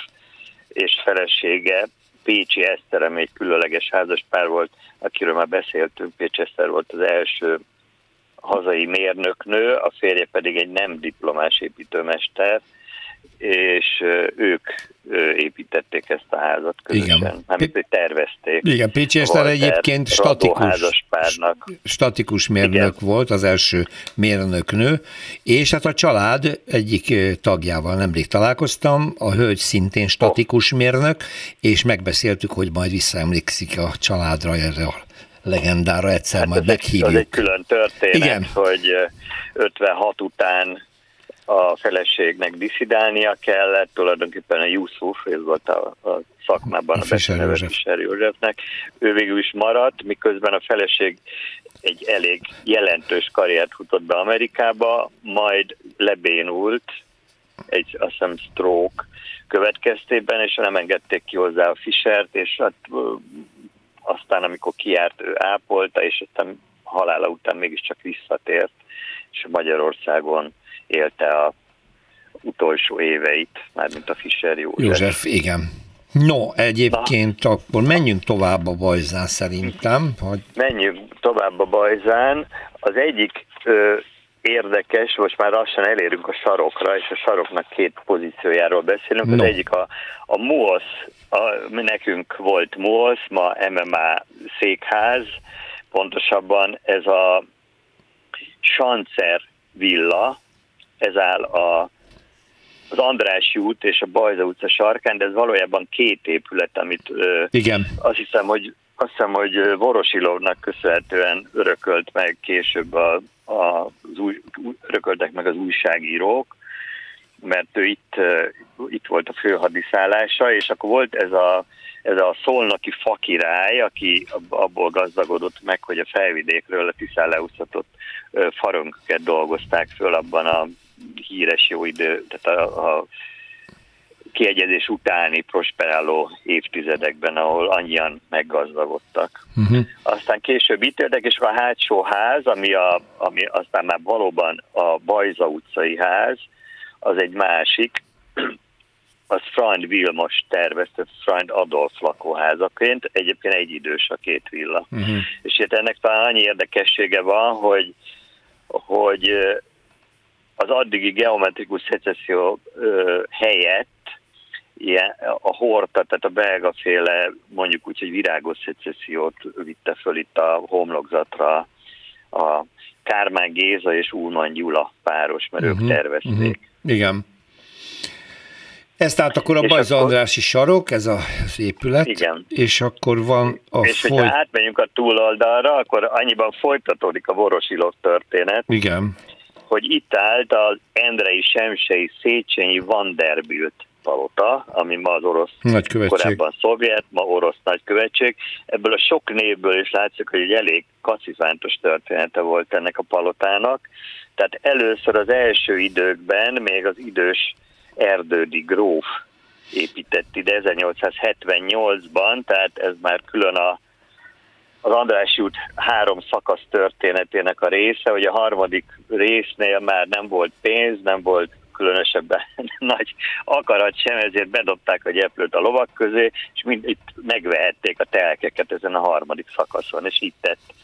és felesége Pécsi Eszter, ami egy különleges házaspár volt, akiről már beszéltünk, Pécsi Eszter volt az első hazai mérnöknő, a férje pedig egy nem diplomás építőmester, és ők építették ezt a házat közösen. Igen. Nem, hogy tervezték. Igen, Pécsi Eszter egyébként statikus, statikus mérnök Igen. volt, az első mérnöknő, és hát a család egyik tagjával nemrég találkoztam, a hölgy szintén statikus oh. mérnök, és megbeszéltük, hogy majd visszaemlékszik a családra erre a legendára, egyszer hát majd meghívjuk. Ez egy külön történet, Igen. hogy 56 után a feleségnek diszidálnia kellett, tulajdonképpen a Yusuf, ez volt a, a szakmában a, a Fischer József. Józsefnek, ő végül is maradt, miközben a feleség egy elég jelentős karriert futott be Amerikába, majd lebénult, egy azt hiszem stroke következtében, és nem engedték ki hozzá a Fischert, és hát aztán amikor kiárt, ő ápolta, és aztán halála után mégiscsak visszatért, és Magyarországon élte a utolsó éveit, mármint a Fischer József. József, igen. No, egyébként Na. akkor menjünk tovább a Bajzán szerintem. Hogy... Menjünk tovább a Bajzán. Az egyik ö, érdekes, most már lassan elérünk a sarokra, és a saroknak két pozíciójáról beszélünk. No. Az egyik a, a MUOS, a, nekünk volt MUOS, ma MMA székház, pontosabban ez a Sancer villa, ez áll a, az András út és a Bajza utca sarkán, de ez valójában két épület, amit Igen. azt hiszem, hogy azt hiszem, hogy Vorosilovnak köszönhetően örökölt meg később a, a, az új, örököltek meg az újságírók, mert ő itt, itt volt a főhadiszállása, és akkor volt ez a, ez a szolnoki fakirály, aki abból gazdagodott meg, hogy a felvidékről a Tiszán leúszhatott farönköket dolgozták föl abban a híres jó idő, tehát a, a kiegyezés utáni prosperáló évtizedekben, ahol annyian meggazdagodtak. Uh-huh. Aztán később itt érdekes a hátsó ház, ami, a, ami aztán már valóban a Bajza utcai ház, az egy másik, az Freund Vilmos tervezte Freund Adolf lakóházaként, egyébként egy idős a két villa. Uh-huh. És itt ennek talán annyi érdekessége van, hogy, hogy az addigi geometrikus szecesszió helyett ilyen, a horta, tehát a belga féle mondjuk úgy, hogy virágos szecessziót vitte föl itt a homlokzatra a Kármán Géza és Ulman Gyula páros, mert uh-huh, ők mhm, tervezték. Uh-huh. Igen. Ez tehát akkor a Bajza akkor, Andrási sarok, ez az épület, igen. és akkor van a És foly... hogyha átmegyünk a túloldalra, akkor annyiban folytatódik a Vorosilov történet. Igen. Hogy itt állt az Endrei Semsei Széchenyi Vanderbilt palota, ami ma az orosz, korábban szovjet, ma orosz nagykövetség. Ebből a sok névből is látszik, hogy egy elég kacifántos története volt ennek a palotának. Tehát először az első időkben még az idős erdődi gróf épített ide 1878-ban, tehát ez már külön a, az András út három szakasz történetének a része, hogy a harmadik résznél már nem volt pénz, nem volt különösebben nagy akarat sem, ezért bedobták a gyeplőt a lovak közé, és mind itt megvehették a telkeket ezen a harmadik szakaszon, és itt tett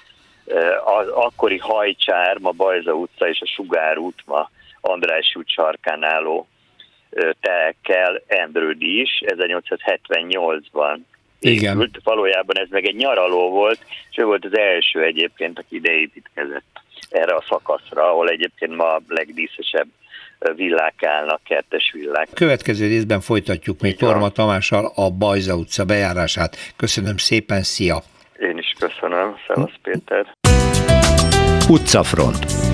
az akkori hajcsár, ma Bajza utca és a Sugár út, ma András út sarkán álló telkkel Endrődi is, 1878-ban igen. Valójában ez meg egy nyaraló volt, és ő volt az első egyébként, aki ide építkezett erre a szakaszra, ahol egyébként ma a legdíszesebb villák állnak, kertes villák. Következő részben folytatjuk még Torma Tamással a Bajza utca bejárását. Köszönöm szépen, szia! Én is köszönöm, Szevasz Péter! Utcafront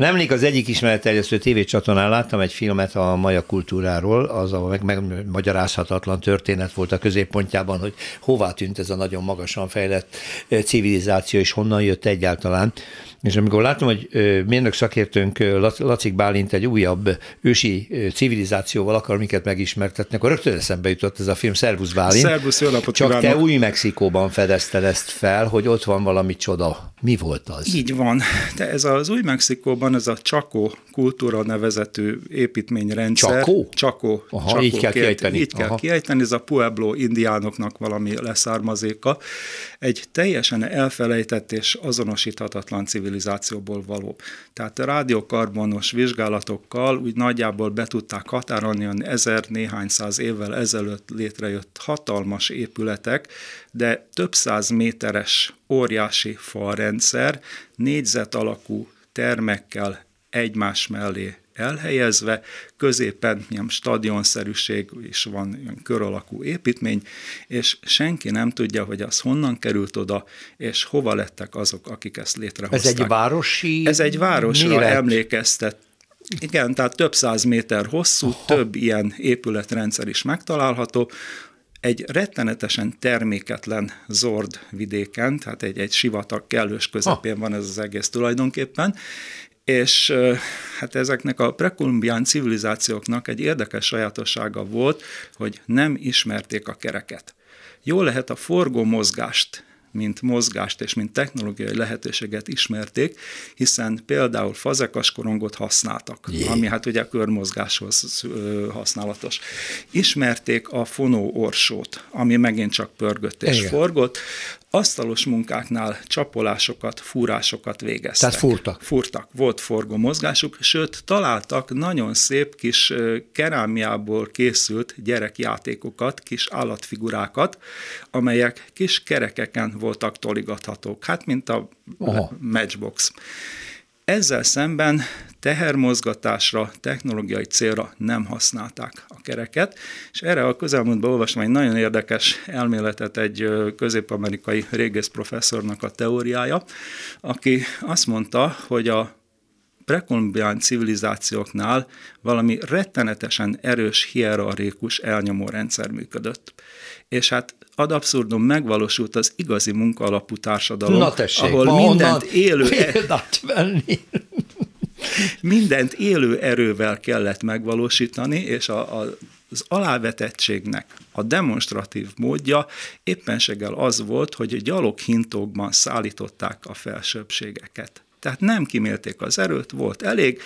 Nemrég az egyik ismeretterjesztő tévécsatornán láttam egy filmet a maja kultúráról, az a meg, megmagyarázhatatlan történet volt a középpontjában, hogy hová tűnt ez a nagyon magasan fejlett civilizáció, és honnan jött egyáltalán. És amikor látom, hogy mérnök szakértőnk Lacik Bálint egy újabb ősi civilizációval akar minket megismertetni, akkor rögtön eszembe jutott ez a film Szervusz Bálint. Szervusz, jó napot Csak kívánok. te új Mexikóban fedezted ezt fel, hogy ott van valami csoda. Mi volt az? Így van. De ez az új Mexikóban ez a Csakó kultúra nevezetű építményrendszer. Csakó? Csakó. Aha, Csakó így kell kiejteni. Így kell Aha. kiejteni, ez a Pueblo indiánoknak valami leszármazéka. Egy teljesen elfelejtett és azonosíthatatlan civilizációból való. Tehát a rádiókarbonos vizsgálatokkal úgy nagyjából be tudták határolni, hogy ezer néhány száz évvel ezelőtt létrejött hatalmas épületek, de több száz méteres óriási falrendszer, négyzet alakú termekkel egymás mellé elhelyezve, középen ilyen stadionszerűség is van, ilyen kör alakú építmény, és senki nem tudja, hogy az honnan került oda, és hova lettek azok, akik ezt létrehozták. Ez egy városi Ez egy városra méret. emlékeztet, igen, tehát több száz méter hosszú, Aha. több ilyen épületrendszer is megtalálható, egy rettenetesen terméketlen zord vidéken, tehát egy, egy sivatag kellős közepén ha. van ez az egész tulajdonképpen, és hát ezeknek a prekolumbián civilizációknak egy érdekes sajátossága volt, hogy nem ismerték a kereket. Jó lehet a forgó mozgást mint mozgást és mint technológiai lehetőséget ismerték, hiszen például fazekas korongot használtak, Jé. ami hát ugye körmozgáshoz használatos. Ismerték a fonó orsót, ami megint csak pörgött és Igen. forgott, asztalos munkáknál csapolásokat, fúrásokat végeztek. Tehát fúrtak. Fúrtak, volt forgó mozgásuk, sőt találtak nagyon szép kis kerámiából készült gyerekjátékokat, kis állatfigurákat, amelyek kis kerekeken voltak toligathatók, hát mint a Aha. Matchbox. Ezzel szemben tehermozgatásra, technológiai célra nem használták a kereket, és erre a közelmúltban olvastam egy nagyon érdekes elméletet egy közép-amerikai régész professzornak a teóriája, aki azt mondta, hogy a prekolumbián civilizációknál valami rettenetesen erős, hierarchikus elnyomó rendszer működött. És hát ad abszurdum megvalósult az igazi munkaalapú társadalom, Na tessék, ahol mindent élő... Példát venni. mindent élő erővel kellett megvalósítani, és a, a, az alávetettségnek a demonstratív módja éppenséggel az volt, hogy gyaloghintókban szállították a felsőbbségeket. Tehát nem kimélték az erőt, volt elég,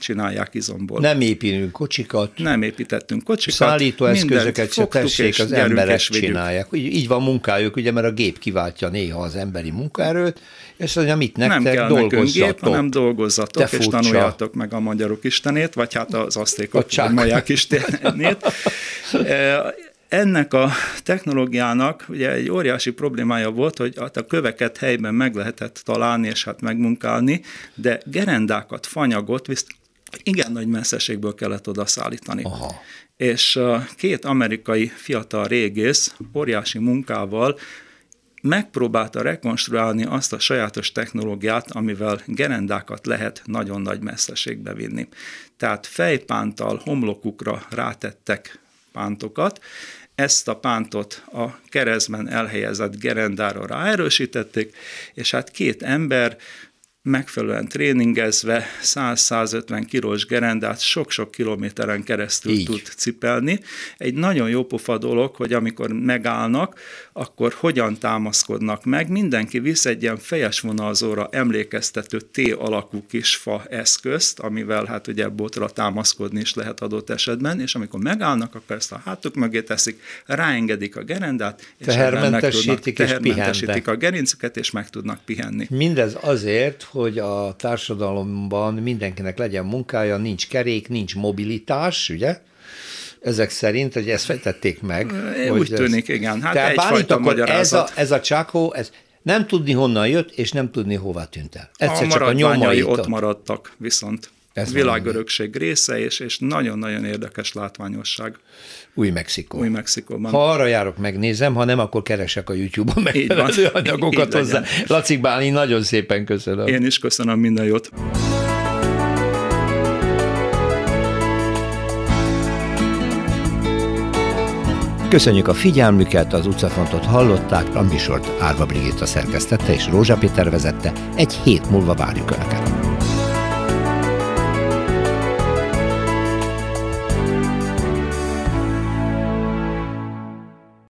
csinálják izomból. Nem építünk kocsikat. Nem építettünk kocsikat. Szállítóeszközöket se tessék, az emberek csinálják. Így, így van munkájuk, ugye, mert a gép kiváltja néha az emberi munkaerőt, és mondja, mit nektek nem kell dolgozzatok. Gép, hanem dolgozzatok, Te és furcsa. tanuljátok meg a magyarok istenét, vagy hát az asztékok, maják istenét. Ennek a technológiának ugye egy óriási problémája volt, hogy hát a köveket helyben meg lehetett találni és hát megmunkálni, de gerendákat, fanyagot visz igen nagy messzeségből kellett oda szállítani. Aha. És két amerikai fiatal régész óriási munkával megpróbálta rekonstruálni azt a sajátos technológiát, amivel gerendákat lehet nagyon nagy messzeségbe vinni. Tehát fejpántal homlokukra rátettek pántokat, ezt a pántot a keresztben elhelyezett gerendára ráerősítették, és hát két ember megfelelően tréningezve 100-150 kilós gerendát sok-sok kilométeren keresztül Így. tud cipelni. Egy nagyon jó pofa dolog, hogy amikor megállnak, akkor hogyan támaszkodnak meg. Mindenki visz egy ilyen fejes vonalzóra emlékeztető T alakú kis fa eszközt, amivel hát ugye botra támaszkodni is lehet adott esetben, és amikor megállnak, akkor ezt a hátuk mögé teszik, ráengedik a gerendát, és tehermentesítik, tehermentesítik a gerincüket, és meg tudnak pihenni. Mindez azért, hogy a társadalomban mindenkinek legyen munkája, nincs kerék, nincs mobilitás, ugye? Ezek szerint, hogy ezt fejtették meg. Úgy hogy tűnik, ez... igen. Hát Tehát egyfajta magyarázat. Ez a, ez a csákó, ez nem tudni honnan jött, és nem tudni hova tűnt el. Egyszer a csak a nyomai ott maradtak viszont. Ez világörökség része, és, és nagyon-nagyon érdekes látványosság. Új-Mexikó. Új-Mexikóban. Ha arra járok, megnézem, ha nem, akkor keresek a YouTube-on megfelelő anyagokat hozzá. Laci Bálin, nagyon szépen köszönöm. Én is köszönöm minden jót. Köszönjük a figyelmüket, az utcafontot hallották, a műsort Árva Brigitta szerkesztette és Rózsa Péter vezette. Egy hét múlva várjuk Önöket.